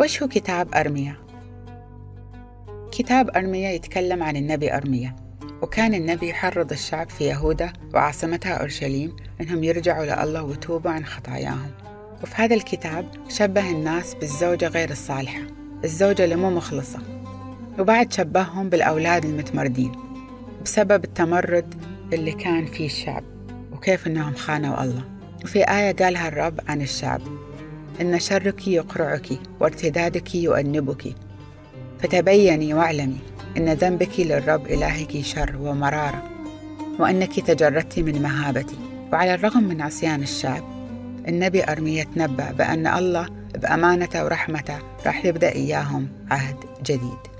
وش هو كتاب أرميا؟ كتاب أرميا يتكلم عن النبي أرميا وكان النبي يحرض الشعب في يهودا وعاصمتها أورشليم أنهم يرجعوا لله ويتوبوا عن خطاياهم. وفي هذا الكتاب شبه الناس بالزوجة غير الصالحة الزوجة اللي مو مخلصة. وبعد شبههم بالأولاد المتمردين بسبب التمرد اللي كان فيه الشعب وكيف أنهم خانوا الله. وفي آية قالها الرب عن الشعب إن شرك يقرعك وارتدادك يؤنبك. فتبيني واعلمي إن ذنبك للرب إلهك شر ومرارة وأنك تجردت من مهابتي. وعلى الرغم من عصيان الشعب النبي أرميا تنبأ بأن الله بأمانته ورحمته راح يبدأ إياهم عهد جديد.